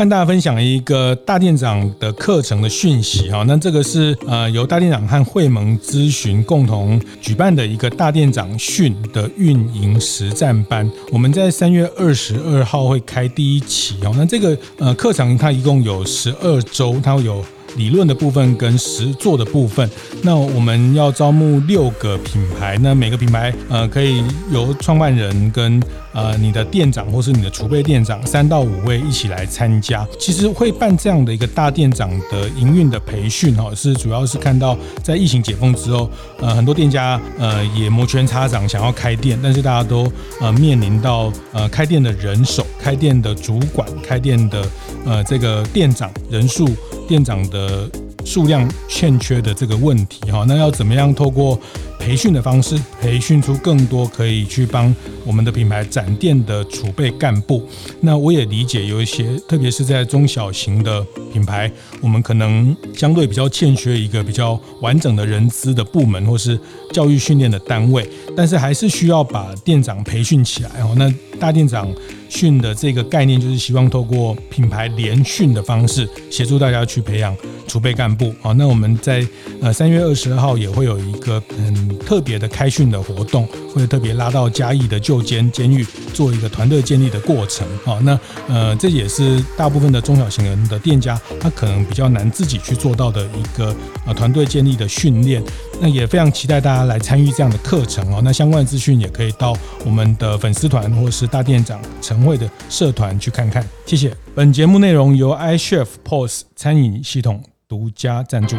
和大家分享一个大店长的课程的讯息哈。那这个是呃由大店长和会盟咨询共同举办的一个大店长训的运营实战班。我们在三月二十二号会开第一期哦。那这个呃课程它一共有十二周，它会有。理论的部分跟实作的部分，那我们要招募六个品牌，那每个品牌呃可以由创办人跟呃你的店长或是你的储备店长三到五位一起来参加。其实会办这样的一个大店长的营运的培训哈，是主要是看到在疫情解封之后，呃很多店家呃也摩拳擦掌想要开店，但是大家都呃面临到呃开店的人手、开店的主管、开店的呃这个店长人数。店长的数量欠缺的这个问题哈，那要怎么样透过培训的方式，培训出更多可以去帮我们的品牌展店的储备干部？那我也理解有一些，特别是在中小型的品牌，我们可能相对比较欠缺一个比较完整的人资的部门，或是教育训练的单位，但是还是需要把店长培训起来哦。那大店长。训的这个概念就是希望透过品牌联训的方式，协助大家去培养储备干部。啊，那我们在呃三月二十二号也会有一个很特别的开训的活动，会特别拉到嘉义的旧监监狱做一个团队建立的过程。啊，那呃这也是大部分的中小型人的店家，他可能比较难自己去做到的一个呃团队建立的训练。那也非常期待大家来参与这样的课程哦。那相关的资讯也可以到我们的粉丝团或是大店长晨会的社团去看看。谢谢。本节目内容由 iChef POS 餐饮系统独家赞助。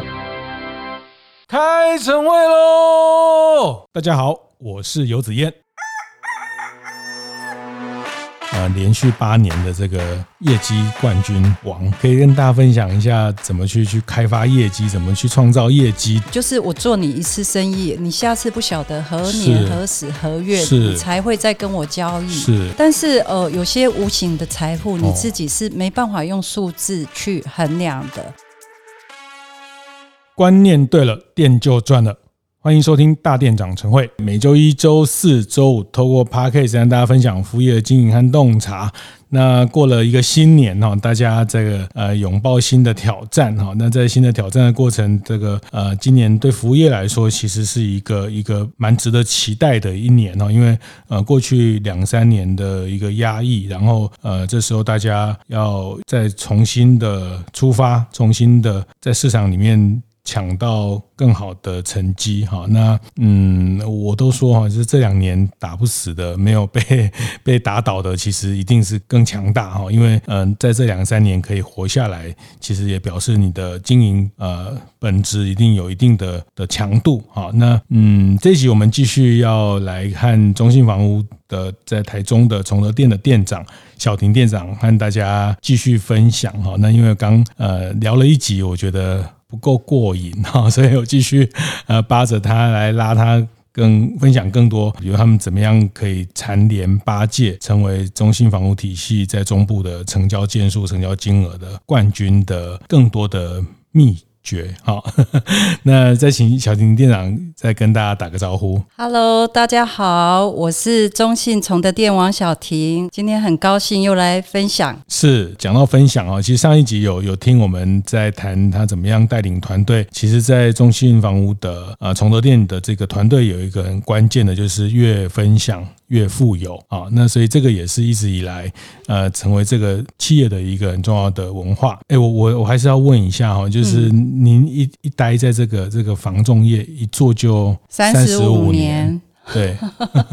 开晨会喽！大家好，我是游子彦。呃，连续八年的这个业绩冠军王，可以跟大家分享一下怎么去去开发业绩，怎么去创造业绩。就是我做你一次生意，你下次不晓得何年何时何月，你才会再跟我交易。是，但是呃，有些无形的财富，你自己是没办法用数字去衡量的。观念对了，店就赚了。欢迎收听大店长晨会，每周一、周四、周五，透过 Podcast 让大家分享服务业的经营和洞察。那过了一个新年哈，大家这个呃拥抱新的挑战哈。那在新的挑战的过程，这个呃今年对服务业来说，其实是一个一个蛮值得期待的一年哈。因为呃过去两三年的一个压抑，然后呃这时候大家要再重新的出发，重新的在市场里面。抢到更好的成绩哈，那嗯，我都说哈，就是这两年打不死的，没有被 被打倒的，其实一定是更强大哈。因为嗯，在这两三年可以活下来，其实也表示你的经营呃本质一定有一定的的强度哈。那嗯，这集我们继续要来看中信房屋的在台中的崇德店的店长小婷店长和大家继续分享哈。那因为刚呃聊了一集，我觉得。不够过瘾 哈，所以我继续呃扒着他来拉他跟分享更多，比如他们怎么样可以蝉联八届，成为中信房屋体系在中部的成交件数、成交金额的冠军的更多的秘绝好，那再请小婷店长再跟大家打个招呼。Hello，大家好，我是中信崇德店王小婷，今天很高兴又来分享。是讲到分享啊，其实上一集有有听我们在谈他怎么样带领团队。其实，在中信房屋的呃崇德店的这个团队有一个很关键的，就是越分享。越富有啊，那所以这个也是一直以来呃成为这个企业的一个很重要的文化。哎，我我我还是要问一下哈，就是您一一待在这个这个房仲业一做就三十五年。对，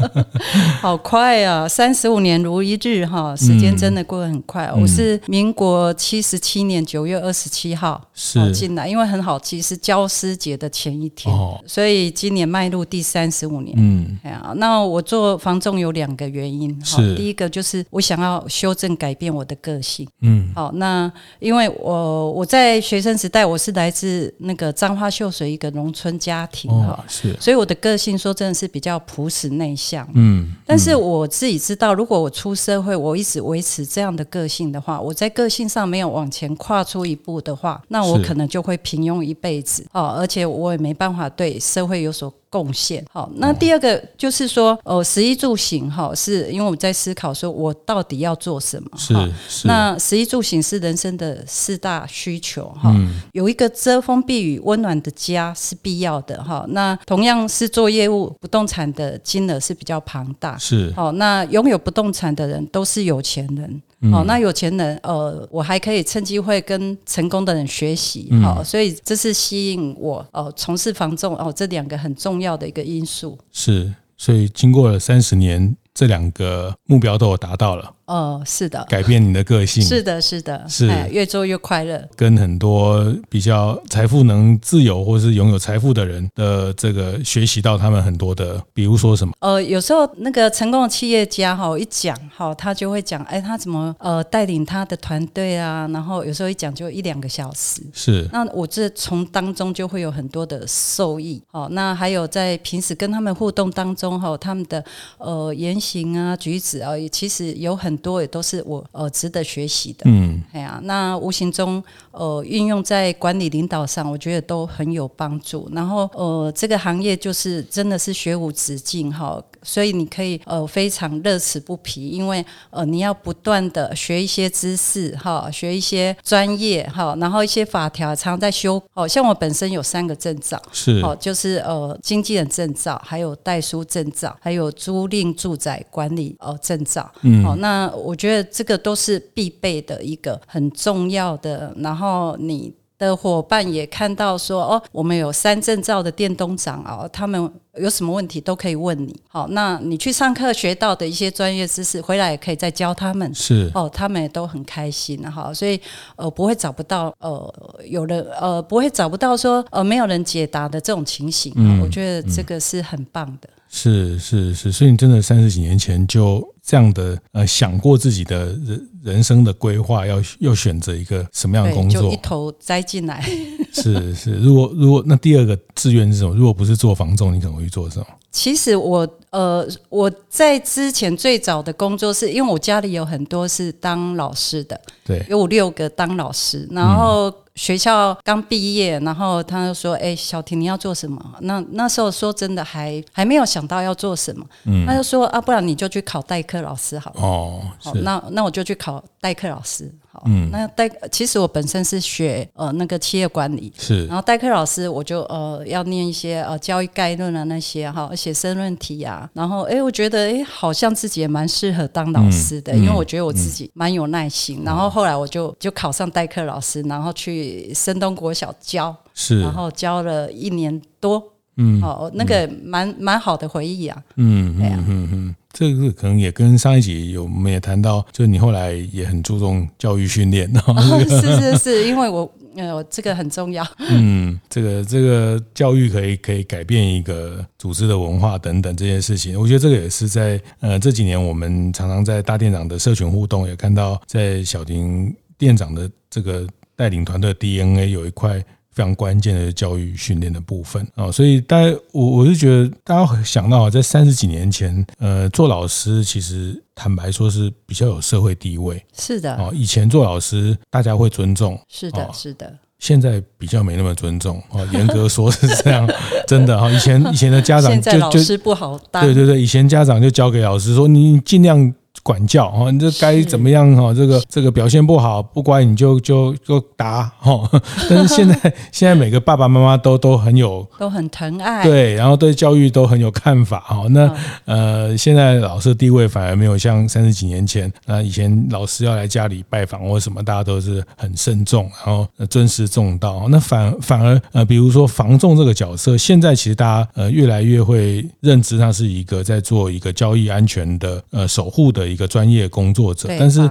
好快啊！三十五年如一日哈，时间真的过得很快。嗯、我是民国七十七年九月二十七号是进来，因为很好记，是教师节的前一天，哦、所以今年迈入第三十五年。嗯，那我做房仲有两个原因，哈第一个就是我想要修正改变我的个性。嗯，好，那因为我我在学生时代我是来自那个彰化秀水一个农村家庭哈、哦，是，所以我的个性说真的是比较。朴实内向，嗯，嗯，但是我自己知道，如果我出社会，我一直维持这样的个性的话，我在个性上没有往前跨出一步的话，那我可能就会平庸一辈子。哦，而且我也没办法对社会有所贡献。好，那第二个就是说，哦，食衣住行哈，是因为我在思考说我到底要做什么。是，是那食衣住行是人生的四大需求哈，嗯、有一个遮风避雨、温暖的家是必要的哈。那同样是做业务，不动产的金额是比较庞大。是，好，那拥有不动产的人都是有钱人。好，那有钱人，呃，我还可以趁机会跟成功的人学习，哦，所以这是吸引我，哦，从事房仲，哦，这两个很重要的一个因素。是，所以经过了三十年，这两个目标都有达到了。哦，是的，改变你的个性，是的，是的，是越做越快乐。跟很多比较财富能自由或是拥有财富的人的这个学习到他们很多的，比如说什么？呃，有时候那个成功的企业家哈，一讲哈，他就会讲，哎，他怎么呃带领他的团队啊？然后有时候一讲就一两个小时。是，那我这从当中就会有很多的受益。哦，那还有在平时跟他们互动当中哈，他们的呃言行啊、举止啊，也其实有很。多也都是我呃值得学习的，嗯，哎呀，那无形中呃运用在管理领导上，我觉得都很有帮助。然后呃这个行业就是真的是学无止境哈，所以你可以呃非常乐此不疲，因为呃你要不断的学一些知识哈，学一些专业哈，然后一些法条常常在修。哦，像我本身有三个证照，是哦，就是呃经纪人证照，还有代书证照，还有租赁住宅管理呃证照，嗯，好那。我觉得这个都是必备的一个很重要的，然后你的伙伴也看到说哦，我们有三证照的店东长哦，他们有什么问题都可以问你。好，那你去上课学到的一些专业知识，回来也可以再教他们。是哦，他们也都很开心哈，所以呃不会找不到呃有人呃不会找不到说呃没有人解答的这种情形。嗯，我觉得这个是很棒的。是是是，所以你真的三十几年前就这样的呃想过自己的人人生的规划，要要选择一个什么样的工作，就一头栽进来。是是，如果如果那第二个志愿是什么？如果不是做房仲，你可能会去做什么？其实我呃我在之前最早的工作是因为我家里有很多是当老师的，对，有五六个当老师，然后。嗯学校刚毕业，然后他就说：“哎，小婷，你要做什么？”那那时候说真的还还没有想到要做什么。嗯，他就说：“啊，不然你就去考代课老师好了。”哦，好，那那我就去考代课老师。嗯，那代其实我本身是学呃那个企业管理，是，然后代课老师我就呃要念一些呃教育概论啊那些哈，写申论题啊，然后哎我觉得哎好像自己也蛮适合当老师的，嗯、因为我觉得我自己蛮有耐心，嗯、然后后来我就就考上代课老师，然后去深东国小教，是，然后教了一年多，嗯，哦那个蛮蛮好的回忆啊，嗯嗯嗯嗯。这个可能也跟上一集有我们也谈到，就是你后来也很注重教育训练，哦，是是是，因为我呃这个很重要。嗯，这个这个教育可以可以改变一个组织的文化等等这些事情，我觉得这个也是在呃这几年我们常常在大店长的社群互动也看到，在小婷店长的这个带领团队的 DNA 有一块。非常关键的教育训练的部分。啊，所以大家我我是觉得大家想到在三十几年前，呃，做老师其实坦白说是比较有社会地位，是的。啊，以前做老师大家会尊重，是的，是的，现在比较没那么尊重。啊，严格说是这样，真的。哈，以前以前的家长就老师不好当，对对对，以前家长就交给老师说你尽量。管教哈，你这该怎么样哈？这个这个表现不好，不乖你就就就打哈。但是现在 现在每个爸爸妈妈都都很有都很疼爱，对，然后对教育都很有看法哈。那呃，现在老师的地位反而没有像三十几年前，那以前老师要来家里拜访或什么，大家都是很慎重，然后尊师重道。那反反而呃，比如说房仲这个角色，现在其实大家呃越来越会认知他是一个在做一个交易安全的呃守护的。一个专业工作者，但是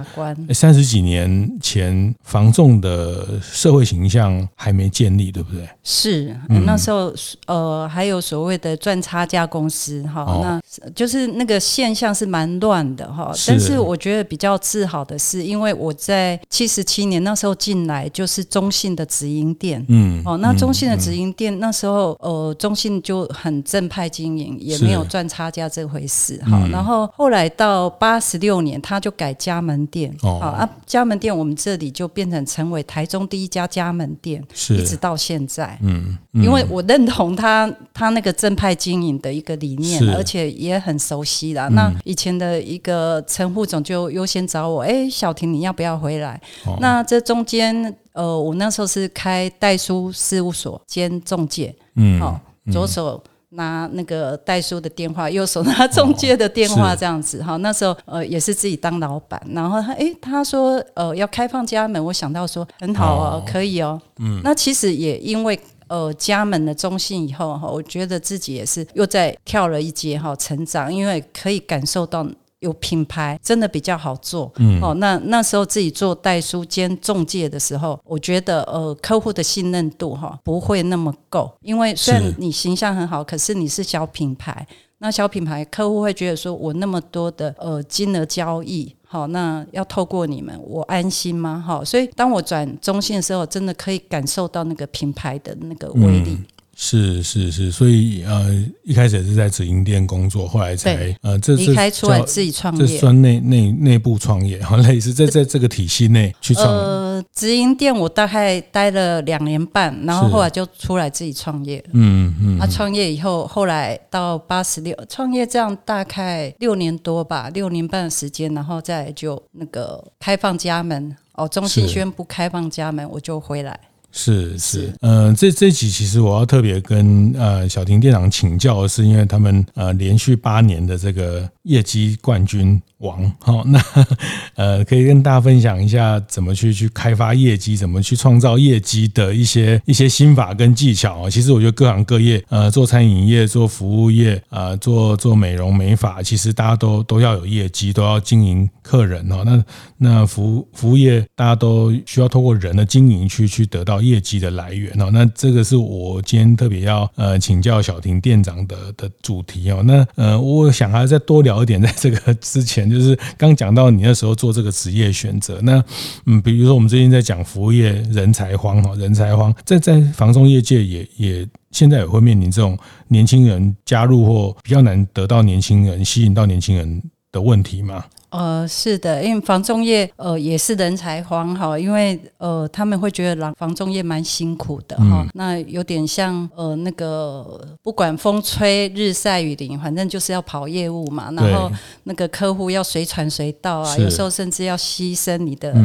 三十几年前房仲的社会形象还没建立，对不对？是，那时候呃还有所谓的赚差价公司哈，哦、那就是那个现象是蛮乱的哈。是，但是我觉得比较自豪的是，因为我在七十七年那时候进来，就是中信的直营店，嗯，哦，那中信的直营店那时候呃中信就很正派经营，也没有赚差价这回事哈。然后后来到八。十六年，他就改加盟店。哦啊，加盟店我们这里就变成成为台中第一家加盟店，是一直到现在。嗯，嗯因为我认同他他那个正派经营的一个理念，而且也很熟悉啦。嗯、那以前的一个陈副总就优先找我，哎、欸，小婷你要不要回来？哦、那这中间，呃，我那时候是开代书事务所兼中介，嗯，好、哦，左手。拿那个代书的电话，右手拿中介的电话，这样子哈。那时候呃也是自己当老板，然后他诶他说呃要开放家门，我想到说很好哦，可以哦。嗯，那其实也因为呃加盟的中信以后哈，我觉得自己也是又在跳了一阶哈，成长，因为可以感受到。有品牌真的比较好做，嗯，哦，那那时候自己做代书兼中介的时候，我觉得呃客户的信任度哈不会那么够，因为虽然你形象很好，可是你是小品牌，那小品牌客户会觉得说我那么多的呃金额交易，好，那要透过你们，我安心吗？哈，所以当我转中信的时候，真的可以感受到那个品牌的那个威力。嗯是是是，所以呃，一开始也是在直营店工作，后来才呃，这离开出来自己创业，这算内内内部创业，好类似在在这个体系内去创业。呃，直营店我大概待了两年半，然后后来就出来自己创业。嗯嗯，啊，创业以后，后来到八十六创业，这样大概六年多吧，六年半的时间，然后再就那个开放家门哦，中心宣布开放家门，我就回来。是是，嗯、呃，这这一集其实我要特别跟呃小婷店长请教的是，因为他们呃连续八年的这个业绩冠军王，好，那呃可以跟大家分享一下怎么去去开发业绩，怎么去创造业绩的一些一些心法跟技巧啊。其实我觉得各行各业，呃，做餐饮业、做服务业，呃，做做美容美发，其实大家都都要有业绩，都要经营客人哦。那那服服务业大家都需要透过人的经营去去得到。业绩的来源哦，那这个是我今天特别要呃请教小婷店长的的主题哦。那呃，我想还要再多聊一点，在这个 之前，就是刚讲到你那时候做这个职业选择，那嗯，比如说我们最近在讲服务业人才荒哈，人才荒在在房中业界也也现在也会面临这种年轻人加入或比较难得到年轻人吸引到年轻人的问题吗？呃，是的，因为房仲业呃也是人才荒哈，因为呃他们会觉得房房仲业蛮辛苦的哈，嗯、那有点像呃那个不管风吹日晒雨淋，反正就是要跑业务嘛，然后那个客户要随传随到啊，有时候甚至要牺牲你的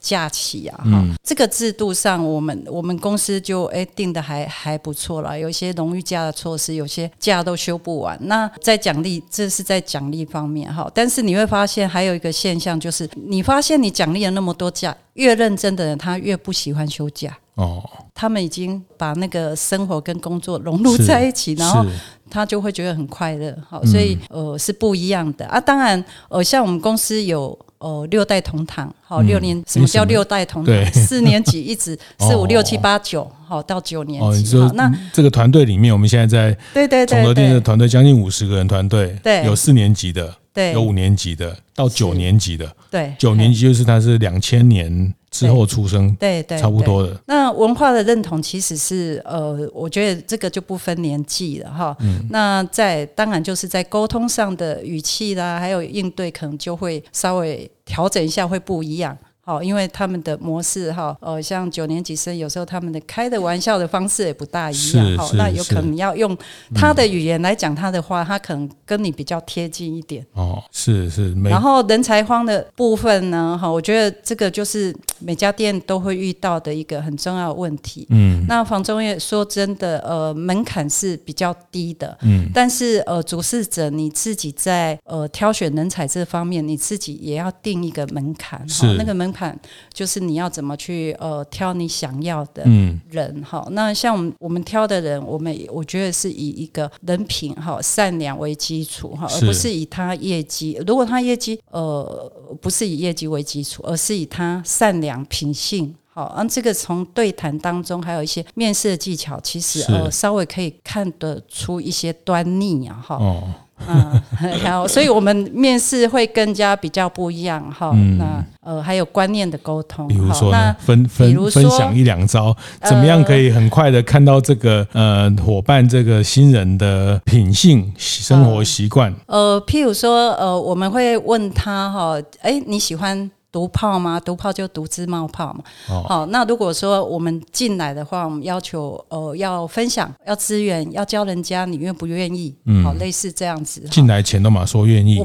假期啊哈，嗯、这个制度上我们我们公司就哎定的还还不错了，有一些荣誉假的措施，有些假都休不完。那在奖励，这是在奖励方面哈，但是你会发现。还有一个现象就是，你发现你奖励了那么多假，越认真的人他越不喜欢休假哦。他们已经把那个生活跟工作融入在一起，然后他就会觉得很快乐。好，所以呃是不一样的啊。当然呃，像我们公司有呃六代同堂，好六年，什么叫六代同堂？四年级一直 四五六七八九，好到九年级。好，那这个团队里面，我们现在在对对对，崇德店的团队将近五十个人团队，对，有四年级的。对，有五年级的到九年级的，对，九年级就是他是两千年之后出生，对对，差不多的。那文化的认同其实是呃，我觉得这个就不分年纪了哈。嗯，那在当然就是在沟通上的语气啦，还有应对，可能就会稍微调整一下，会不一样。好，因为他们的模式哈，呃，像九年级生有时候他们的开的玩笑的方式也不大一样，好，那有可能要用他的语言来讲他的话，他可能跟你比较贴近一点。哦，是是。然后人才荒的部分呢，哈，我觉得这个就是每家店都会遇到的一个很重要的问题。嗯，那房中业说真的，呃，门槛是比较低的，嗯，但是呃，主事者你自己在呃挑选人才这方面，你自己也要定一个门槛，是那个门。看，就是你要怎么去呃挑你想要的人哈、嗯。那像我们我们挑的人，我们我觉得是以一个人品哈、善良为基础哈，而不是以他业绩。如果他业绩呃不是以业绩为基础，而是以他善良品性好。啊，这个从对谈当中还有一些面试的技巧，其实呃稍微可以看得出一些端倪啊哈。哦嗯，然后，所以我们面试会更加比较不一样哈。嗯、那呃，还有观念的沟通，比如说呢，分分分享一两招，怎么样可以很快的看到这个呃伙伴这个新人的品性、生活习惯。呃，譬如说呃，我们会问他哈，哎、欸，你喜欢？独炮吗？毒炮就独自冒泡嘛。哦、好，那如果说我们进来的话，我们要求呃要分享，要资源，要教人家，你愿不愿意？嗯，好，类似这样子。进来前都嘛说愿意。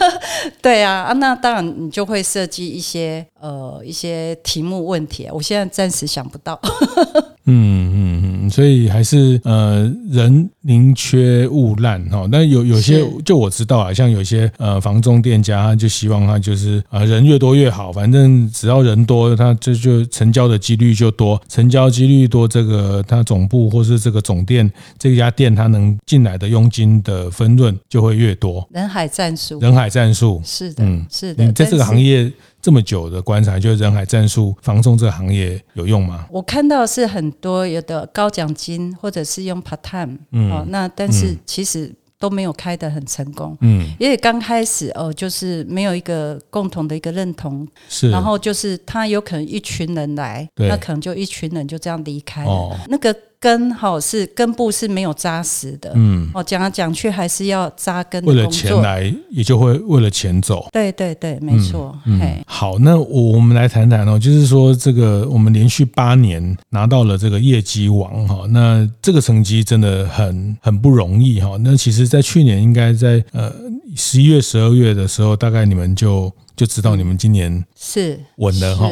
对啊，啊，那当然你就会设计一些呃一些题目问题，我现在暂时想不到。嗯 嗯嗯，所以还是呃人宁缺毋滥哈。那有有些就我知道啊，像有些呃房中店家，他就希望他就是啊、呃、人越多越好，反正只要人多，他这就成交的几率就多，成交几率多，这个他总部或是这个总店这家店，他能进来的佣金的分润就会越多。人海战术，人海战术是的，嗯，是的，在这个行业。这么久的观察，就是人海战术房仲这个行业有用吗？我看到是很多有的高奖金，或者是用 part time，嗯，哦，那但是其实都没有开得很成功，嗯，因为刚开始哦，就是没有一个共同的一个认同，是，然后就是他有可能一群人来，对。那可能就一群人就这样离开了，哦，那个。根好是根部是没有扎实的，嗯，哦，讲来讲去还是要扎根。为了钱来，也就会为了钱走。对对对，没错。嗯，嘿好，那我我们来谈谈哦，就是说这个我们连续八年拿到了这个业绩王哈，那这个成绩真的很很不容易哈。那其实，在去年应该在呃十一月、十二月的时候，大概你们就。就知道你们今年是稳了哈，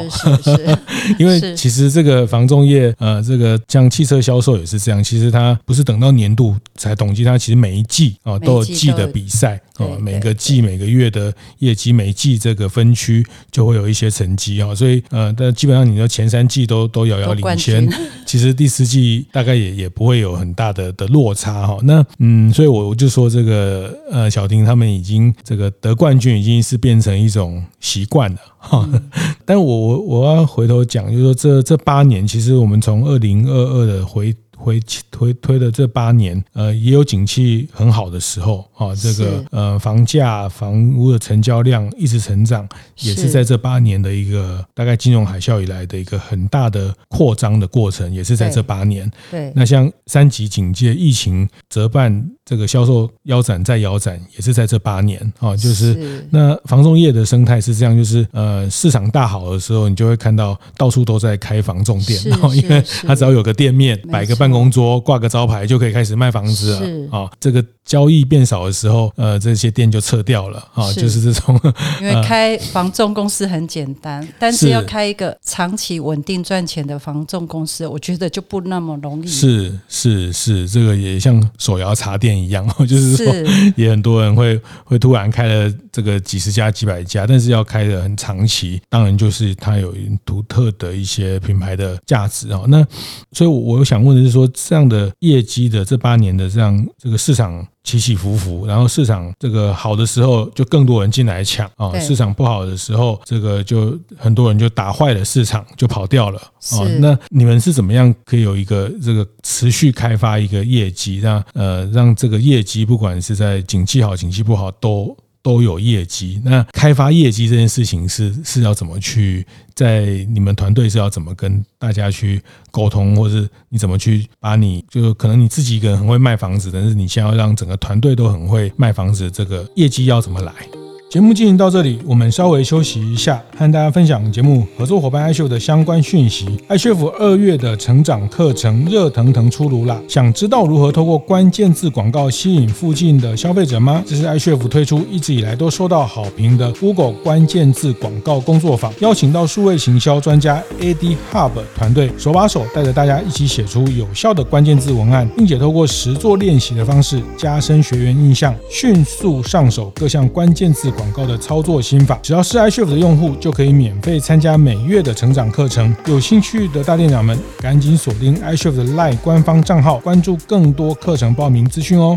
因为其实这个房仲业，呃，这个像汽车销售也是这样，其实它不是等到年度才统计，它其实每一季啊都有季的比赛啊，每个季每个月的业绩，每季这个分区就会有一些成绩啊，所以呃，但基本上你说前三季都都遥遥领先，其实第四季大概也也不会有很大的的落差哈。那嗯，所以我我就说这个呃，小丁他们已经这个得冠军已经是变成一种。习惯了哈，但我我我要回头讲，就是说这这八年，其实我们从二零二二的回。回推推的这八年，呃，也有景气很好的时候啊，这个呃，房价、房屋的成交量一直成长，也是。在这八年的一个大概金融海啸以来的一个很大的扩张的过程，也是在这八年。对，那像三级警戒、疫情折半，这个销售腰斩再腰斩，也是在这八年啊。就是那房仲业的生态是这样，就是呃，市场大好的时候，你就会看到到处都在开房仲店，然后因为它只要有个店面，摆个办公。桌挂个招牌就可以开始卖房子了啊！这个交易变少的时候，呃，这些店就撤掉了啊！就是这种，因为开房仲公司很简单，但是要开一个长期稳定赚钱的房仲公司，我觉得就不那么容易。是是是，这个也像手摇茶店一样，就是说，也很多人会会突然开了这个几十家、几百家，但是要开的很长期，当然就是它有独特的一些品牌的价值啊。那所以，我想问的是说。这样的业绩的这八年的这样这个市场起起伏伏，然后市场这个好的时候就更多人进来抢啊，市场不好的时候，这个就很多人就打坏了市场就跑掉了啊。那你们是怎么样可以有一个这个持续开发一个业绩，让呃让这个业绩不管是在景气好景气不好都都有业绩？那开发业绩这件事情是是要怎么去？在你们团队是要怎么跟大家去沟通，或是你怎么去把你就可能你自己一个人很会卖房子，但是你想要让整个团队都很会卖房子，这个业绩要怎么来？节目进行到这里，我们稍微休息一下，和大家分享节目合作伙伴 iCHEF 的相关讯息。iCHEF 二月的成长课程热腾腾出炉啦！想知道如何透过关键字广告吸引附近的消费者吗？这是 iCHEF 推出一直以来都收到好评的 Google 关键字广告工作坊，邀请到数位行销专家 AD Hub 团队手把手带着大家一起写出有效的关键字文案，并且透过实作练习的方式加深学员印象，迅速上手各项关键字。广告的操作心法，只要是 iShift 的用户就可以免费参加每月的成长课程。有兴趣的大店长们，赶紧锁定 iShift 的 LINE 官方账号，关注更多课程报名资讯哦。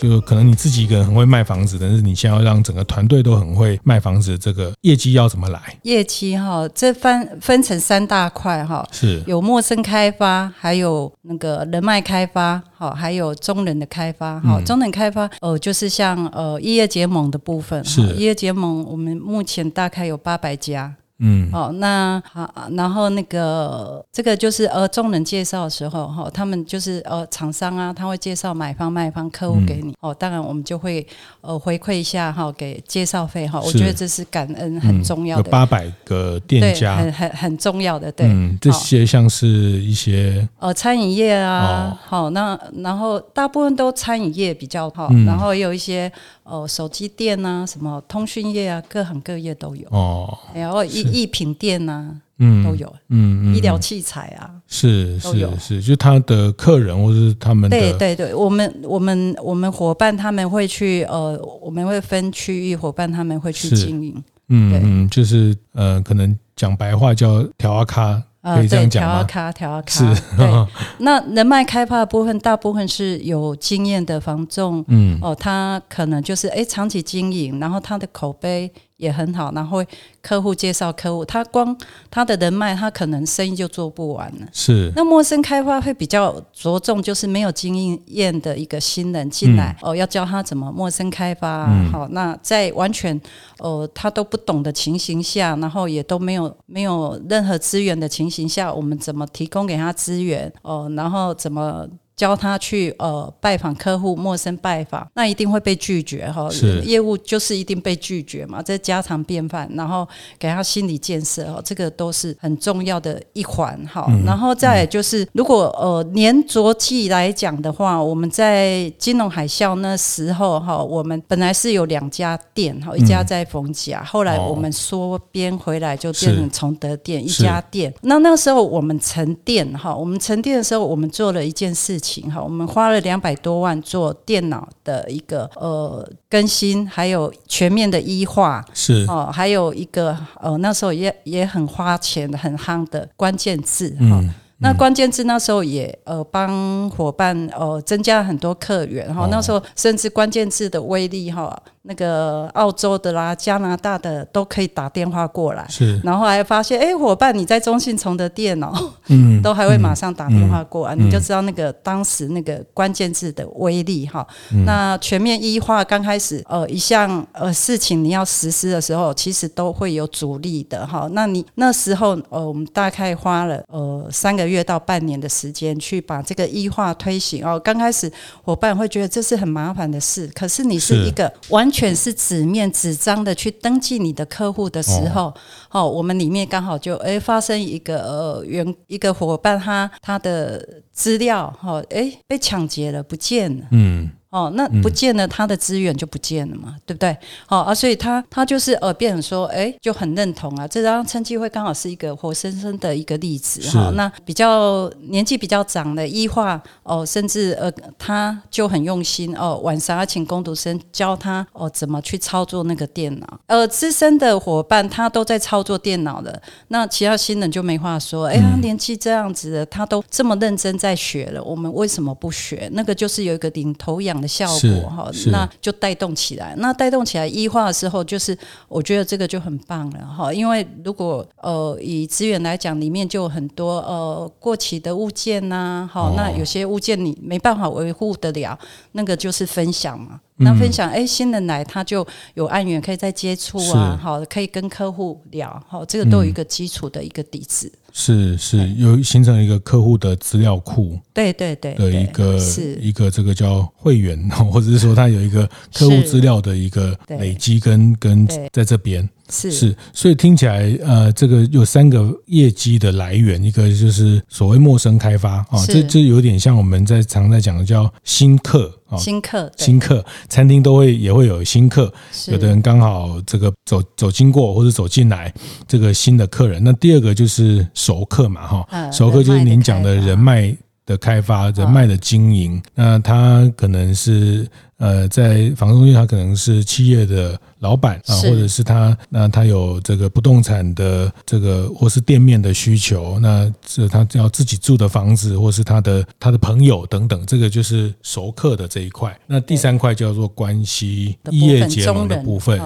就可能你自己一个人很会卖房子，但是你先要让整个团队都很会卖房子，这个业绩要怎么来？业绩哈，这分分成三大块哈，是。有陌生开发，还有那个人脉开发，好，还有中人的开发，好，中人开发，呃，就是像呃异业结盟的部分，是。异业结盟，我们目前大概有八百家。嗯，好，那好，然后那个这个就是呃，众人介绍的时候哈，他们就是呃，厂商啊，他会介绍买方卖方客户给你。哦，当然我们就会呃回馈一下哈，给介绍费哈，我觉得这是感恩很重要的。有八百个店家，很很很重要的，对，嗯，这些像是一些呃餐饮业啊，好，那然后大部分都餐饮业比较好，然后也有一些呃手机店啊，什么通讯业啊，各行各业都有哦，然后一。艺品店呐、啊，嗯，都有，嗯，嗯医疗器材啊，是是是，就他的客人或是他们的，对对对，我们我们我们伙伴他们会去，呃，我们会分区域伙伴他们会去经营，嗯嗯，就是呃，可能讲白话叫调阿卡。可以这样讲吗？调卡调卡是。对，那人脉开发的部分，大部分是有经验的房仲，嗯，哦，他可能就是哎，长期经营，然后他的口碑也很好，然后客户介绍客户，他光他的人脉，他可能生意就做不完了。是。那陌生开发会比较着重，就是没有经验的一个新人进来，嗯、哦，要教他怎么陌生开发。嗯、好，那在完全呃他都不懂的情形下，然后也都没有没有任何资源的情形下，我们怎么提供给他资源？哦，然后怎么？教他去呃拜访客户，陌生拜访，那一定会被拒绝哈。是业务就是一定被拒绝嘛，这家常便饭。然后给他心理建设哦，这个都是很重要的一环哈。嗯、然后再就是，如果呃年着季来讲的话，我们在金融海啸那时候哈，我们本来是有两家店哈，一家在逢甲，嗯、后来我们缩编回来就变成崇德店一家店。那那个时候我们沉淀哈，我们沉淀的时候，我们做了一件事情。好，我们花了两百多万做电脑的一个呃更新，还有全面的医化，是。哦，还有一个呃那时候也也很花钱很夯的关键字哈。嗯。那关键字那时候也呃帮伙伴呃增加了很多客源哈，那时候甚至关键字的威力哈，那个澳洲的啦、加拿大的都可以打电话过来，是，然后还发现哎伙伴你在中信崇的店哦，嗯，都还会马上打电话过来，你就知道那个当时那个关键字的威力哈。那全面 E 化刚开始呃一项呃事情你要实施的时候，其实都会有阻力的哈。那你那时候呃我们大概花了呃三个月。到半年的时间去把这个 E 化推行哦。刚开始伙伴会觉得这是很麻烦的事，可是你是一个完全是纸面纸张的去登记你的客户的时候，哦，我们里面刚好就哎发生一个呃员一个伙伴他他的资料哈哎被抢劫了不见了，嗯。哦，那不见了，他的资源就不见了嘛，嗯、对不对？好、哦、啊，所以他他就是呃，变成说，哎，就很认同啊。这张称机会刚好是一个活生生的一个例子哈、哦。那比较年纪比较长的医化哦，甚至呃，他就很用心哦，晚上要请工读生教他哦，怎么去操作那个电脑。呃，资深的伙伴他都在操作电脑了，那其他新人就没话说。哎，他年纪这样子的，他都这么认真在学了，我们为什么不学？那个就是有一个领头羊。的效果哈，那就带动起来。那带动起来医化的时候，就是我觉得这个就很棒了哈。因为如果呃以资源来讲，里面就有很多呃过期的物件呐、啊，好，那有些物件你没办法维护得了，那个就是分享嘛。那分享，哎，新人来他就有案源可以再接触啊，好，可以跟客户聊，好，这个都有一个基础的一个底子。是是，有形成一个客户的资料库，对对对的一个是。一个这个叫会员，或者是说他有一个客户资料的一个累积跟跟在这边。是是，所以听起来，呃，这个有三个业绩的来源，一个就是所谓陌生开发啊，哦、这这有点像我们在常在讲的叫新客啊，新客，新客，餐厅都会也会有新客，有的人刚好这个走走经过或者走进来，这个新的客人。那第二个就是熟客嘛，哈、哦，熟客就是您讲的人脉。的开发、人脉的经营，那他可能是呃，在房中介，他可能是企业的老板啊，或者是他那他有这个不动产的这个或是店面的需求，那是他要自己住的房子，或是他的他的朋友等等，这个就是熟客的这一块。那第三块叫做关系异业结盟的部分。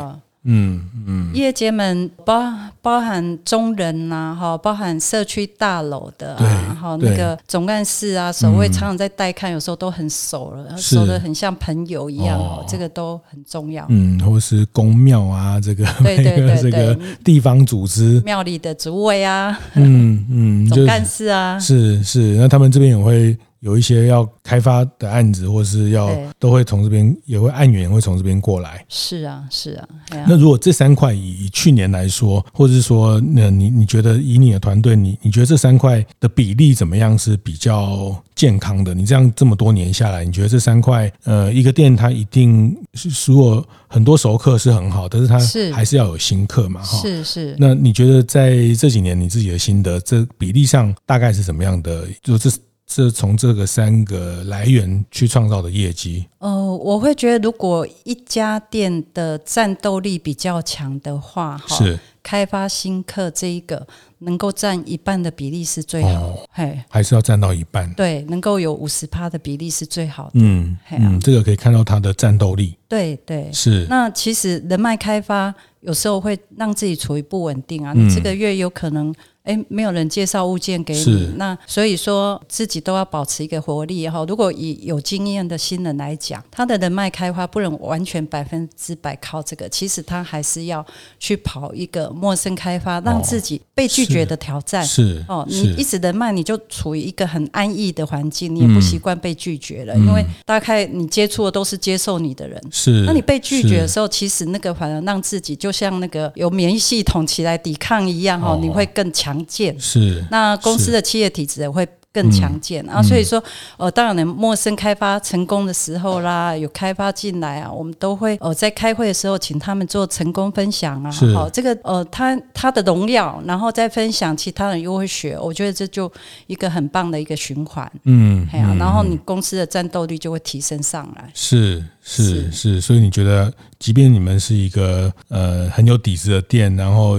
嗯嗯，业界们包包含中人呐，哈，包含社区大楼的，然后那个总干事啊，守卫常常在带看，有时候都很熟了，熟的很像朋友一样，哦，这个都很重要。嗯，或是公庙啊，这个对对对，这个地方组织，庙里的主委啊，嗯嗯，总干事啊，是是，那他们这边也会。有一些要开发的案子，或是要都会从这边，也会案源会从这边过来。是啊，是啊。那如果这三块以去年来说，或者是说，那你你觉得以你的团队，你你觉得这三块的比例怎么样是比较健康的？你这样这么多年下来，你觉得这三块，呃，一个店它一定是如果很多熟客是很好，但是它还是要有新客嘛？哈，是是。那你觉得在这几年你自己的心得，这比例上大概是怎么样的？就这。是从这个三个来源去创造的业绩。呃，我会觉得，如果一家店的战斗力比较强的话，哈，是开发新客这一个能够占一半的比例是最好。哦，嘿，还是要占到一半。对，能够有五十趴的比例是最好的。嗯，嗯，这个可以看到它的战斗力。对对，是。那其实人脉开发有时候会让自己处于不稳定啊，你这个月有可能。哎，没有人介绍物件给你，那所以说自己都要保持一个活力哈。如果以有经验的新人来讲，他的人脉开发不能完全百分之百靠这个，其实他还是要去跑一个陌生开发，让自己被拒绝的挑战。是哦，你一直人脉，你就处于一个很安逸的环境，你也不习惯被拒绝了，因为大概你接触的都是接受你的人。是，那你被拒绝的时候，其实那个反而让自己就像那个有免疫系统起来抵抗一样哈，你会更强。强健。是，那公司的企业体质也会更强健。啊，所以说，呃，当然，陌生开发成功的时候啦，有开发进来啊，我们都会呃在开会的时候请他们做成功分享啊，好，这个呃他他的荣耀，然后再分享，其他人又会学，我觉得这就一个很棒的一个循环，嗯，哎呀，然后你公司的战斗力就会提升上来，是是。是，所以你觉得，即便你们是一个呃很有底子的店，然后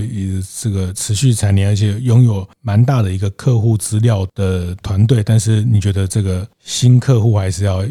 这个持续蝉联，而且拥有蛮大的一个客户资料的。团队，但是你觉得这个新客户还是要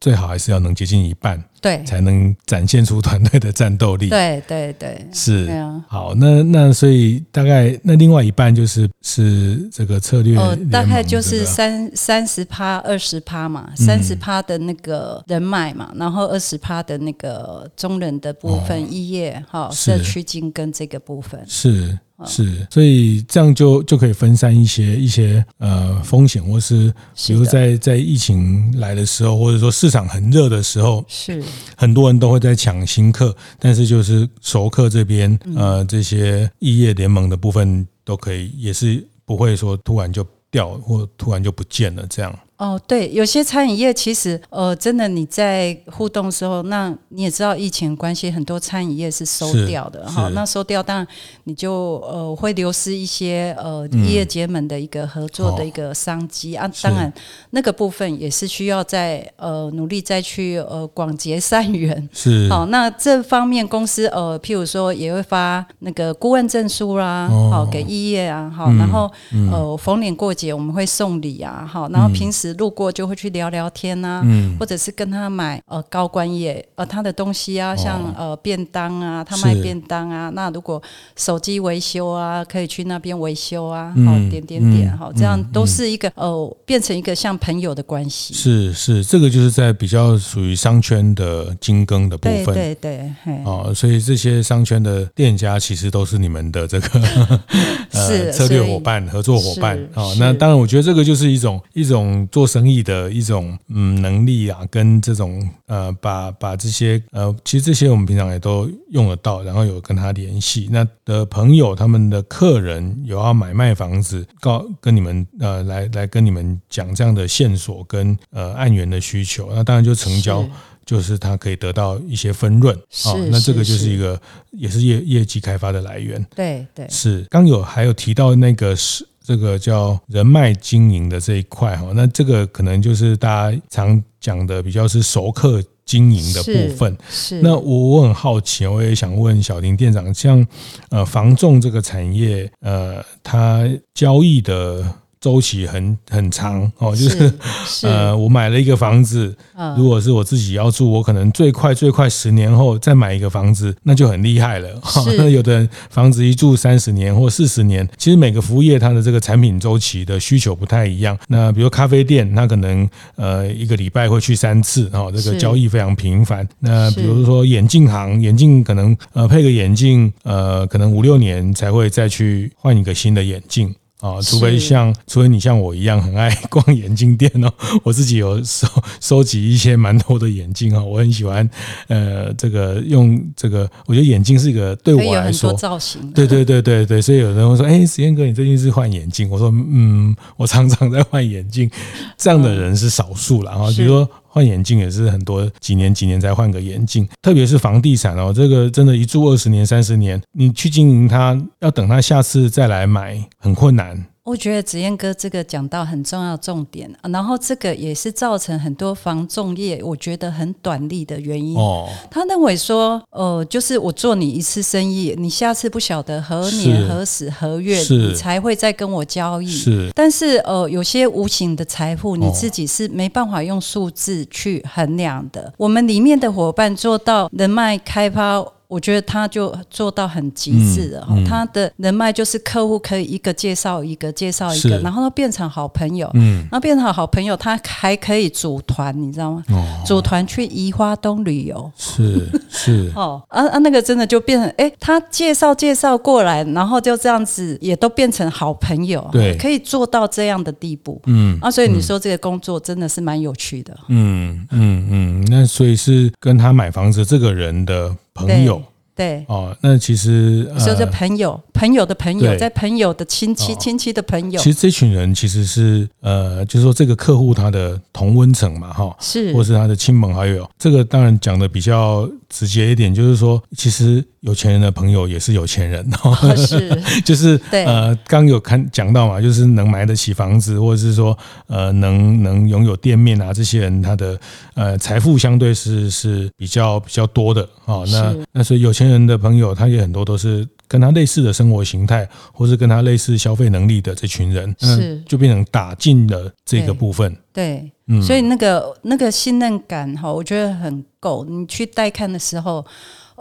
最好还是要能接近一半，对，才能展现出团队的战斗力。对对对，是。好，那那所以大概那另外一半就是是这个策略，哦，大概就是三三十趴二十趴嘛，三十趴的那个人脉嘛，然后二十趴的那个中人的部分，异业哈社区经跟这个部分。是。是，所以这样就就可以分散一些一些呃风险，或是比如在在疫情来的时候，或者说市场很热的时候，是。很多人都会在抢新客，但是就是熟客这边呃这些异业联盟的部分都可以，也是不会说突然就掉或突然就不见了这样。哦，对，有些餐饮业其实，呃，真的你在互动的时候，那你也知道疫情关系，很多餐饮业是收掉的哈。那收掉，当然你就呃会流失一些呃异业界们的一个合作的一个商机、嗯、啊。当然，那个部分也是需要在呃努力再去呃广结善缘。是。好，那这方面公司呃，譬如说也会发那个顾问证书啦，好、哦、给异业啊，好，然后、嗯、呃逢年过节我们会送礼啊，好，然后平时。路过就会去聊聊天呐、啊，嗯、或者是跟他买呃高官业呃他的东西啊，像呃便当啊，他卖便当啊。那如果手机维修啊，可以去那边维修啊，好、嗯、点点点，好、嗯、这样都是一个、嗯、呃变成一个像朋友的关系。是是，这个就是在比较属于商圈的精耕的部分。对对对，哦，所以这些商圈的店家其实都是你们的这个 呃策略伙伴、合作伙伴啊、哦。那当然，我觉得这个就是一种一种做生意的一种嗯能力啊，跟这种呃把把这些呃其实这些我们平常也都用得到，然后有跟他联系，那的朋友他们的客人有要买卖房子，告跟你们呃来来跟你们讲这样的线索跟呃案源的需求，那当然就成交。就是他可以得到一些分润，哦，那这个就是一个也是业业绩开发的来源。对对，是刚有还有提到那个是这个叫人脉经营的这一块哈，那这个可能就是大家常讲的比较是熟客经营的部分。是，是那我我很好奇，我也想问小林店长，像呃房仲这个产业，呃，它交易的。周期很很长哦，就是，是呃，我买了一个房子，如果是我自己要住，我可能最快最快十年后再买一个房子，那就很厉害了。那有的人房子一住三十年或四十年，其实每个服务业它的这个产品周期的需求不太一样。那比如咖啡店，它可能呃一个礼拜会去三次哦，这个交易非常频繁。那比如说眼镜行，眼镜可能呃配个眼镜呃可能五六年才会再去换一个新的眼镜。啊，除非像，除非你像我一样很爱逛眼镜店哦，我自己有收收集一些蛮多的眼镜啊，我很喜欢，呃，这个用这个，我觉得眼镜是一个对我来说造型，对对对对对，所以有人会说，哎，实验哥，你最近是换眼镜？我说，嗯，我常常在换眼镜，这样的人是少数了啊，比如说。换眼镜也是很多几年几年才换个眼镜，特别是房地产哦，这个真的，一住二十年、三十年，你去经营它，要等它下次再来买，很困难。我觉得子燕哥这个讲到很重要重点，然后这个也是造成很多房仲业我觉得很短利的原因。哦，他认为说，呃，就是我做你一次生意，你下次不晓得何年何时何月你才会再跟我交易。是，但是呃，有些无形的财富你自己是没办法用数字去衡量的。我们里面的伙伴做到人脉开发。我觉得他就做到很极致了，嗯嗯、他的人脉就是客户可以一个介绍一个介绍一个，然后都变成好朋友，嗯，然后变成好朋友，他还可以组团，你知道吗？哦、组团去宜花东旅游，是是。哦，啊啊，那个真的就变成，哎，他介绍介绍过来，然后就这样子也都变成好朋友，对，可以做到这样的地步，嗯，啊，所以你说这个工作真的是蛮有趣的，嗯嗯嗯，那所以是跟他买房子这个人的。朋友。对，哦，那其实说这朋友，呃、朋友的朋友，在朋友的亲戚，亲戚的朋友，其实这群人其实是呃，就是说这个客户他的同温层嘛，哈，是，或是他的亲朋好友，这个当然讲的比较直接一点，就是说其实。有钱人的朋友也是有钱人哦，是，就是对呃，刚有看讲到嘛，就是能买得起房子，或者是说呃，能能拥有店面啊，这些人他的呃财富相对是是比较比较多的啊。那那所以有钱人的朋友，他也很多都是跟他类似的生活形态，或是跟他类似消费能力的这群人，是就变成打进了这个部分。对，嗯，所以那个那个信任感哈，我觉得很够。你去带看的时候。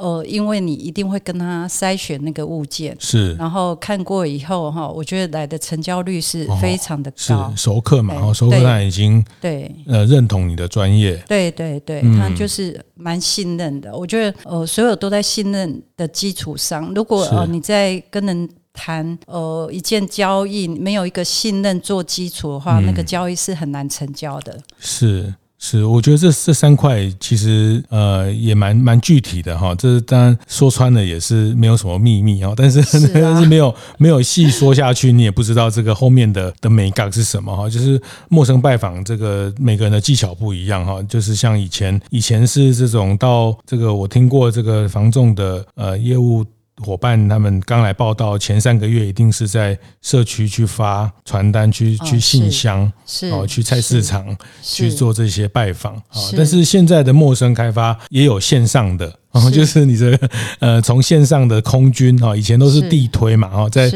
呃，因为你一定会跟他筛选那个物件，是，然后看过以后哈，我觉得来的成交率是非常的高，哦、是熟客嘛，哦熟客他已经对。呃认同你的专业，对对对，嗯、他就是蛮信任的。我觉得呃，所有都在信任的基础上，如果是。呃你在跟人谈呃一件交易没有一个信任做基础的话，嗯、那个交易是很难成交的。是。是，我觉得这这三块其实呃也蛮蛮具体的哈，这当然说穿了也是没有什么秘密啊，但是 但是没有没有细说下去，你也不知道这个后面的的美感是什么哈，就是陌生拜访这个每个人的技巧不一样哈，就是像以前以前是这种到这个我听过这个房仲的呃业务。伙伴他们刚来报道前三个月，一定是在社区去发传单，去去信箱，是哦，去菜市场去做这些拜访啊。但是现在的陌生开发也有线上的，然后就是你这个呃，从线上的空军哈，以前都是地推嘛，哈，在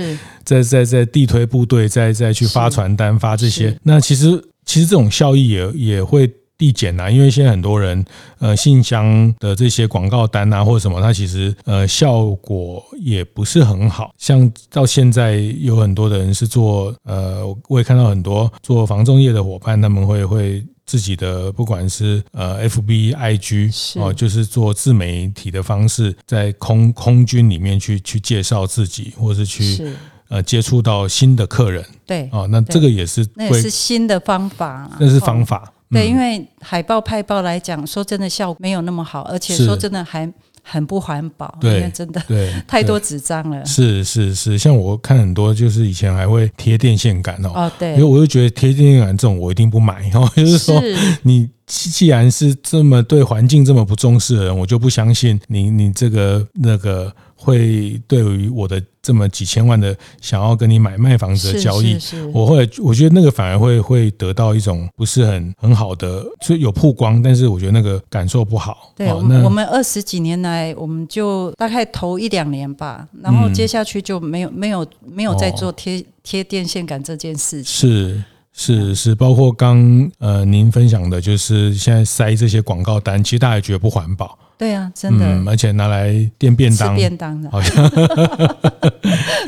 在在在地推部队，再再去发传单发这些，那其实其实这种效益也也会。递减啊，因为现在很多人，呃，信箱的这些广告单啊，或者什么，它其实呃效果也不是很好。像到现在有很多的人是做，呃，我也看到很多做防重业的伙伴，他们会会自己的不管是呃 FB、IG 哦，就是做自媒体的方式，在空空军里面去去介绍自己，或是去是呃接触到新的客人。对，哦，那这个也是那也是新的方法啊，那是方法。对，因为海报派报来讲，说真的效果没有那么好，而且说真的还很不环保。对，因为真的对 太多纸张了。是是是，像我看很多，就是以前还会贴电线杆哦。哦，对。因为我就觉得贴电线杆这种，我一定不买。哦，就是说你既然是这么对环境这么不重视的人，我就不相信你你这个那个。会对于我的这么几千万的想要跟你买卖房子的交易，我会我觉得那个反而会会得到一种不是很很好的，就有曝光，但是我觉得那个感受不好。对，我们二十几年来，我们就大概头一两年吧，然后接下去就没有没有没有再做贴贴电线杆这件事情。是是是，包括刚呃您分享的，就是现在塞这些广告单，其实大家也觉得不环保。对啊，真的，嗯，而且拿来垫便当，便当的，好像，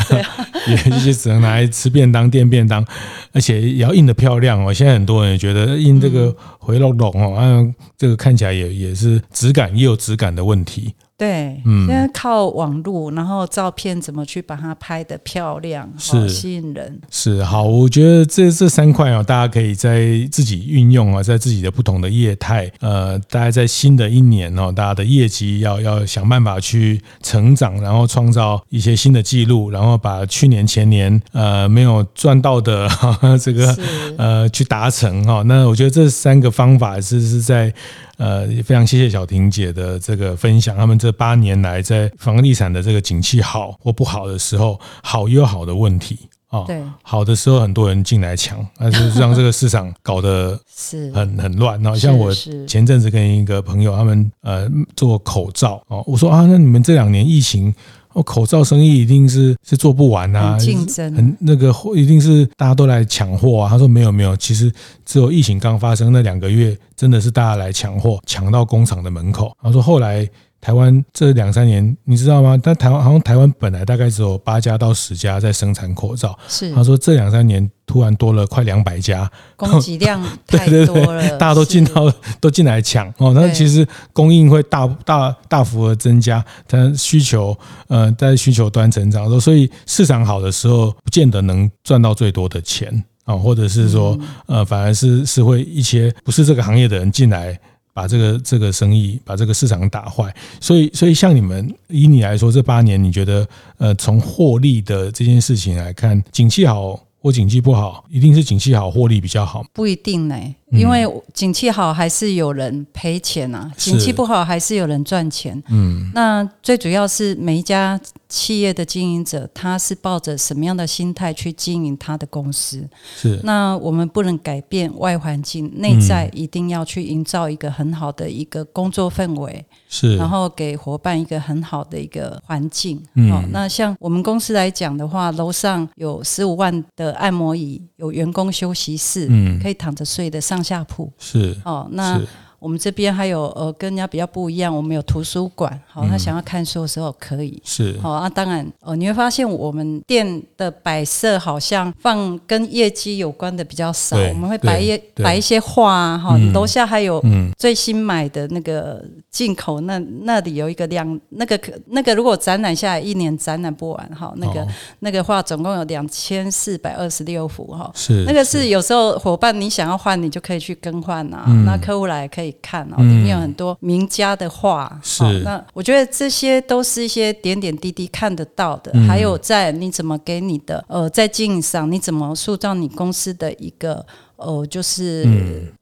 对啊，也就是只能拿来吃便当、垫便当，而且也要印的漂亮哦。现在很多人也觉得印这个回龙龙哦，嗯，这个看起来也也是质感，也有质感的问题。对，嗯，现在靠网络，然后照片怎么去把它拍得漂亮，是吸引人，是好。我觉得这这三块啊，大家可以在自己运用啊，在自己的不同的业态，呃，大家在新的一年哦，大家的业绩要要想办法去成长，然后创造一些新的记录，然后把去年前年呃没有赚到的 这个呃去达成哈。那我觉得这三个方法是是在。呃，也非常谢谢小婷姐的这个分享。他们这八年来在房地产的这个景气好或不好的时候，好又好的问题啊。对，好的时候很多人进来抢，但是让这个市场搞得是很很乱。然后像我前阵子跟一个朋友他们呃做口罩哦，我说啊，那你们这两年疫情。哦，口罩生意一定是是做不完啊，竞争很那个一定是大家都来抢货啊。他说没有没有，其实只有疫情刚发生那两个月，真的是大家来抢货，抢到工厂的门口。他说后来。台湾这两三年，你知道吗？但台湾好像台湾本来大概只有八家到十家在生产口罩。是，他说这两三年突然多了快两百家，供给量太多了，对对对，大家都进到 都进来抢哦。那其实供应会大大大幅的增加，但需求呃在需求端成长，所以市场好的时候不见得能赚到最多的钱啊，或者是说呃反而是是会一些不是这个行业的人进来。把这个这个生意，把这个市场打坏，所以所以像你们以你来说，这八年你觉得呃从获利的这件事情来看，景气好或景气不好，一定是景气好获利比较好？不一定呢、欸，因为景气好还是有人赔钱啊，景气不好还是有人赚钱。嗯，那最主要是每一家。企业的经营者，他是抱着什么样的心态去经营他的公司？是。那我们不能改变外环境，内在一定要去营造一个很好的一个工作氛围。是。然后给伙伴一个很好的一个环境。嗯。好，那像我们公司来讲的话，楼上有十五万的按摩椅，有员工休息室，嗯，可以躺着睡的上下铺。是。哦，那。我们这边还有呃，跟人家比较不一样，我们有图书馆，好，他想要看书的时候可以，是，好啊。当然，哦，你会发现我们店的摆设好像放跟业绩有关的比较少，我们会摆一摆一些画，哈，楼下还有最新买的那个进口，那那里有一个两那个那个如果展览下来一年展览不完，哈，那个那个画总共有两千四百二十六幅，哈，是，那个是有时候伙伴你想要换，你就可以去更换啊，那客户来可以。看哦，里面有很多名家的画，是。那我觉得这些都是一些点点滴滴看得到的，还有在你怎么给你的呃，在经营上你怎么塑造你公司的一个。哦，就是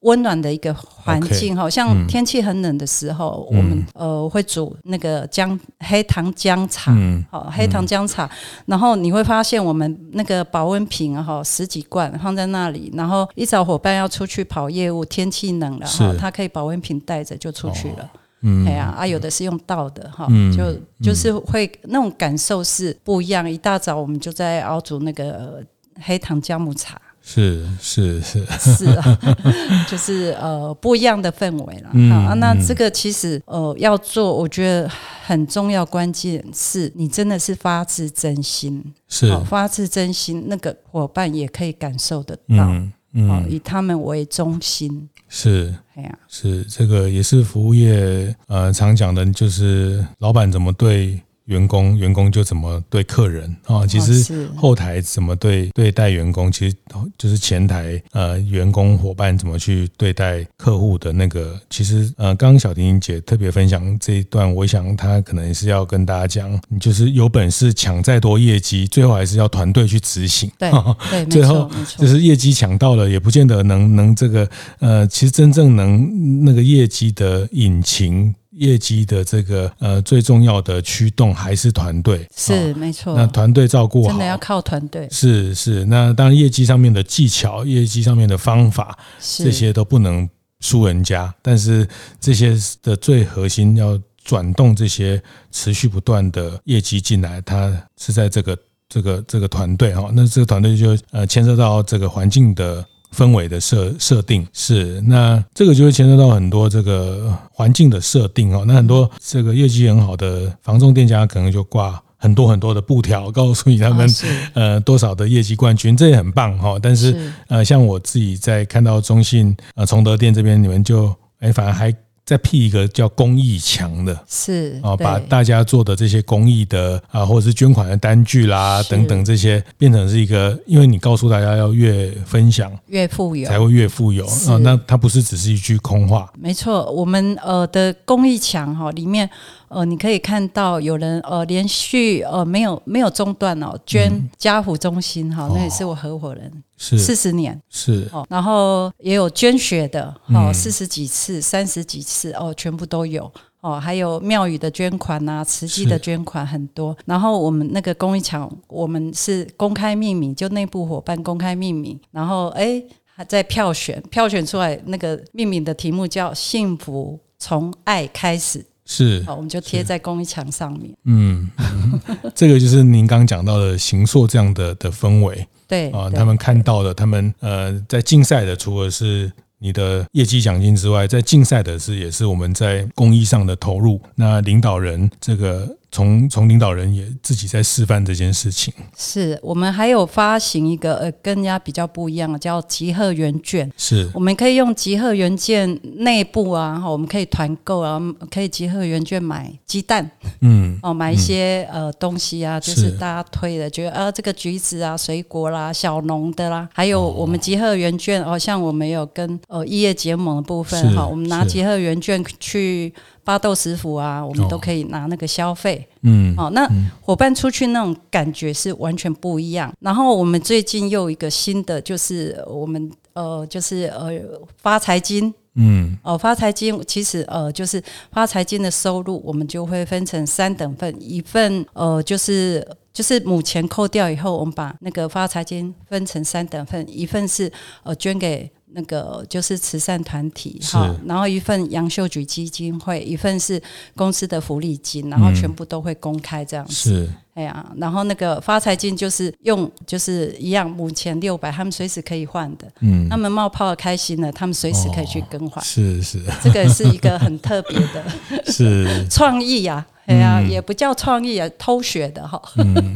温暖的一个环境，好像天气很冷的时候，我们呃会煮那个姜黑糖姜茶，好黑糖姜茶，然后你会发现我们那个保温瓶哈十几罐放在那里，然后一早伙伴要出去跑业务，天气冷了哈，他可以保温瓶带着就出去了，嗯，哎呀啊，有的是用倒的哈，就就是会那种感受是不一样。一大早我们就在熬煮那个黑糖姜母茶。是是是。是啊，就是呃不一样的氛围了。嗯、啊，那这个其实呃要做，我觉得很重要，关键是你真的是发自真心，是、哦、发自真心，那个伙伴也可以感受得到，嗯，嗯、哦，以他们为中心，是，哎呀，是这个也是服务业呃常讲的，就是老板怎么对。员工，员工就怎么对客人啊？其实后台怎么对对待员工，其实就是前台呃员工伙伴怎么去对待客户的那个。其实呃，刚刚小婷姐特别分享这一段，我想她可能是要跟大家讲，你就是有本事抢再多业绩，最后还是要团队去执行。对 对，最后就是业绩抢到了，也不见得能能这个呃，其实真正能那个业绩的引擎。业绩的这个呃最重要的驱动还是团队，是、哦、没错。那团队照顾好，真的要靠团队。是是，那当然业绩上面的技巧、业绩上面的方法，这些都不能输人家。但是这些的最核心要转动这些持续不断的业绩进来，它是在这个这个这个团队哈。那这个团队就呃牵涉到这个环境的。氛围的设设定是，那这个就会牵涉到很多这个环境的设定哦。那很多这个业绩很好的房仲店家可能就挂很多很多的布条，告诉你他们呃多少的业绩冠军，这也很棒哈。但是呃，像我自己在看到中信呃崇德店这边，你们就哎反而还。再辟一个叫公益墙的，是啊，把大家做的这些公益的啊，或者是捐款的单据啦等等这些，变成是一个，因为你告诉大家要越分享越富有，才会越富有啊。那它不是只是一句空话。没错，我们呃的公益墙哈里面。呃，你可以看到有人呃连续呃没有没有中断哦，捐家福中心哈，那也是我合伙人，是。四十年。是。哦，然后也有捐血的哦，四十几次、三十几次哦，全部都有。哦，还有庙宇的捐款呐，慈济的捐款很多。然后我们那个公益场，我们是公开命名，就内部伙伴公开命名，然后哎还在票选，票选出来那个命名的题目叫“幸福从爱开始”。是，好，我们就贴在公益墙上面。嗯，嗯，这个就是您刚讲到的行塑这样的的氛围。对啊，他们看到的，他们呃，在竞赛的，除了是你的业绩奖金之外，在竞赛的是也是我们在公益上的投入。那领导人这个。从从领导人也自己在示范这件事情，是我们还有发行一个呃，跟人家比较不一样的叫集合元券，是。我们可以用集合元券内部啊，我们可以团购啊，可以集合元券买鸡蛋，嗯，哦，买一些呃东西啊，就是大家推的，觉得啊这个橘子啊、水果啦、小农的啦，还有我们集合元券哦，像我们有跟呃异业结盟的部分哈，我们拿集合元券去。巴豆食府啊，我们都可以拿那个消费，嗯，好，那伙伴出去那种感觉是完全不一样。然后我们最近又有一个新的，就是我们呃，就是呃发财金，嗯，哦发财金其实呃就是发财金的收入，我们就会分成三等份，一份呃就是就是母钱扣掉以后，我们把那个发财金分成三等份，一份是呃捐给。那个就是慈善团体哈，然后一份杨秀举基金会，一份是公司的福利金，然后全部都会公开这样子。是，哎呀，然后那个发财金就是用就是一样，五千六百，他们随时可以换的。嗯，他们冒泡开心了，他们随时可以去更换。是是，这个是一个很特别的，是创意呀，哎呀，也不叫创意啊，偷学的哈。嗯。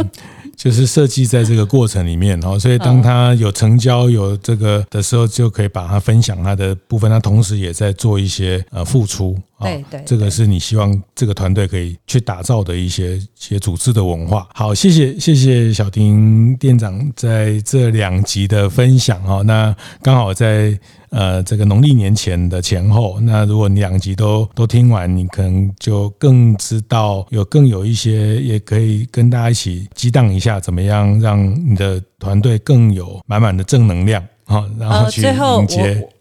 就是设计在这个过程里面，所以当他有成交有这个的时候，就可以把它分享他的部分，他同时也在做一些呃付出。对对，这个是你希望这个团队可以去打造的一些一些组织的文化。好，谢谢谢谢小丁店长在这两集的分享哈。那刚好在呃这个农历年前的前后，那如果你两集都都听完，你可能就更知道有更有一些也可以跟大家一起激荡一下，怎么样让你的团队更有满满的正能量。好，然后最后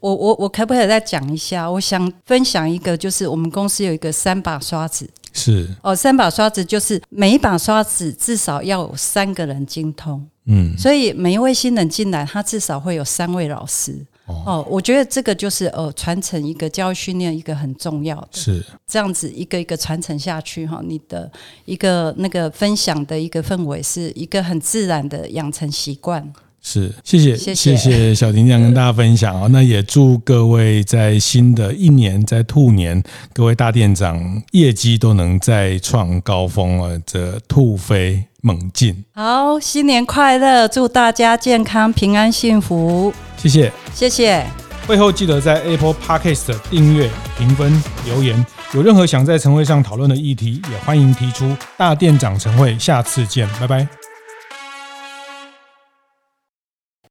我我我我可不可以再讲一下？我想分享一个，就是我们公司有一个三把刷子。是哦，三把刷子就是每一把刷子至少要有三个人精通。嗯，所以每一位新人进来，他至少会有三位老师。哦，我觉得这个就是呃，传承一个教育训练一个很重要的。是这样子一个一个传承下去哈，你的一个那个分享的一个氛围是一个很自然的养成习惯。是，谢谢谢谢，谢谢小婷这样跟大家分享啊，那也祝各位在新的一年，在兔年，各位大店长业绩都能再创高峰啊，这兔飞猛进。好，新年快乐，祝大家健康平安幸福。谢谢谢谢，会后记得在 Apple Podcast 订阅、评分、留言。有任何想在晨会上讨论的议题，也欢迎提出。大店长晨会，下次见，拜拜。